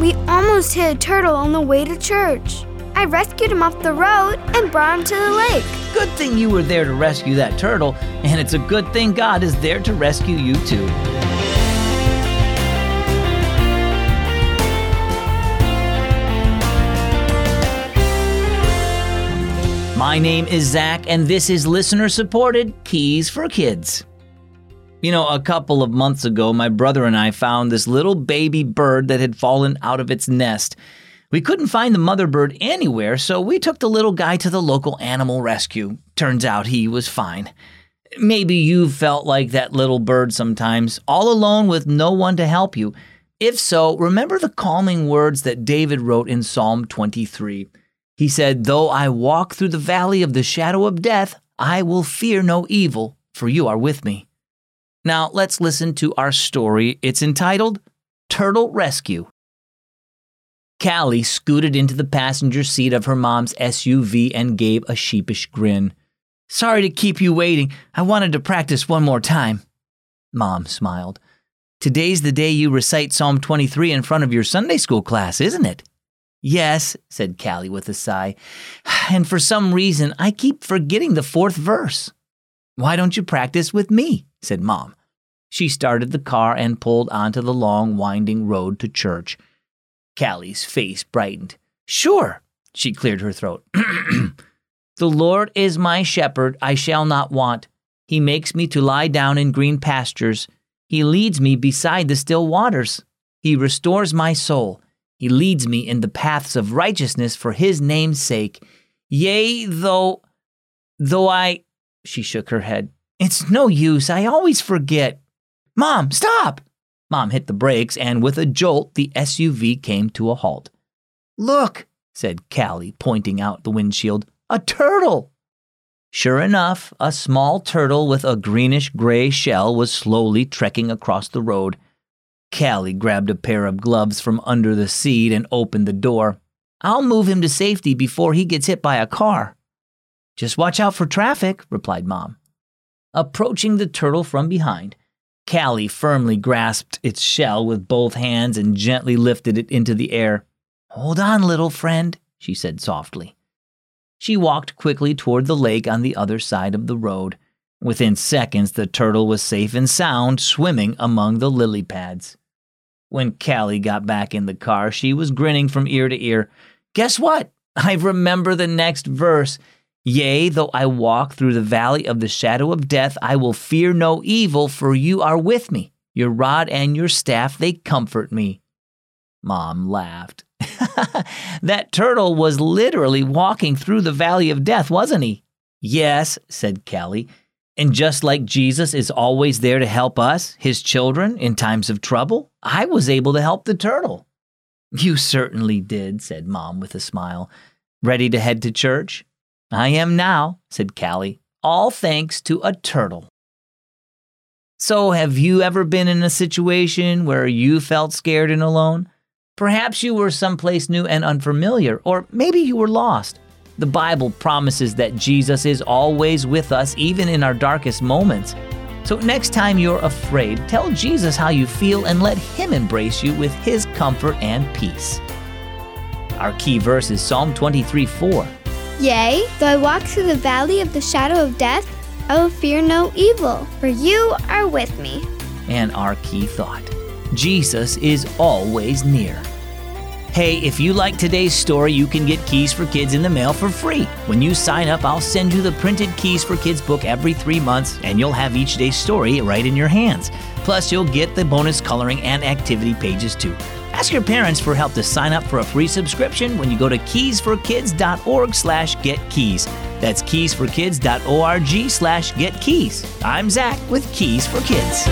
We almost hit a turtle on the way to church. I rescued him off the road and brought him to the lake. Good thing you were there to rescue that turtle, and it's a good thing God is there to rescue you too. My name is Zach, and this is listener supported Keys for Kids. You know, a couple of months ago, my brother and I found this little baby bird that had fallen out of its nest. We couldn't find the mother bird anywhere, so we took the little guy to the local animal rescue. Turns out he was fine. Maybe you've felt like that little bird sometimes, all alone with no one to help you. If so, remember the calming words that David wrote in Psalm 23. He said, Though I walk through the valley of the shadow of death, I will fear no evil, for you are with me. Now let's listen to our story. It's entitled Turtle Rescue. Callie scooted into the passenger seat of her mom's SUV and gave a sheepish grin. Sorry to keep you waiting. I wanted to practice one more time. Mom smiled. Today's the day you recite Psalm 23 in front of your Sunday school class, isn't it? Yes, said Callie with a sigh. And for some reason, I keep forgetting the fourth verse. Why don't you practice with me? said Mom. She started the car and pulled onto the long, winding road to church. Callie's face brightened. Sure, she cleared her throat. the Lord is my shepherd, I shall not want. He makes me to lie down in green pastures. He leads me beside the still waters. He restores my soul. He leads me in the paths of righteousness for his name's sake. Yea, though though I she shook her head. It's no use, I always forget. Mom, stop! Mom hit the brakes, and with a jolt, the SUV came to a halt. Look, said Callie, pointing out the windshield. A turtle! Sure enough, a small turtle with a greenish gray shell was slowly trekking across the road. Callie grabbed a pair of gloves from under the seat and opened the door. I'll move him to safety before he gets hit by a car. Just watch out for traffic, replied Mom. Approaching the turtle from behind, Callie firmly grasped its shell with both hands and gently lifted it into the air. Hold on, little friend, she said softly. She walked quickly toward the lake on the other side of the road. Within seconds, the turtle was safe and sound, swimming among the lily pads. When Callie got back in the car, she was grinning from ear to ear. Guess what? I remember the next verse. Yea, though I walk through the valley of the shadow of death, I will fear no evil, for you are with me. Your rod and your staff, they comfort me. Mom laughed. that turtle was literally walking through the valley of death, wasn't he? Yes, said Callie. And just like Jesus is always there to help us, his children, in times of trouble, I was able to help the turtle. You certainly did, said Mom with a smile. Ready to head to church? I am now, said Callie, all thanks to a turtle. So, have you ever been in a situation where you felt scared and alone? Perhaps you were someplace new and unfamiliar, or maybe you were lost. The Bible promises that Jesus is always with us, even in our darkest moments. So, next time you're afraid, tell Jesus how you feel and let Him embrace you with His comfort and peace. Our key verse is Psalm 23 4. Yea, though I walk through the valley of the shadow of death, I will fear no evil, for you are with me. And our key thought Jesus is always near. Hey, if you like today's story, you can get Keys for Kids in the mail for free. When you sign up, I'll send you the printed Keys for Kids book every three months, and you'll have each day's story right in your hands. Plus, you'll get the bonus coloring and activity pages too. Ask your parents for help to sign up for a free subscription when you go to keysforkids.org slash getkeys. That's keysforkids.org slash getkeys. I'm Zach with Keys for Kids.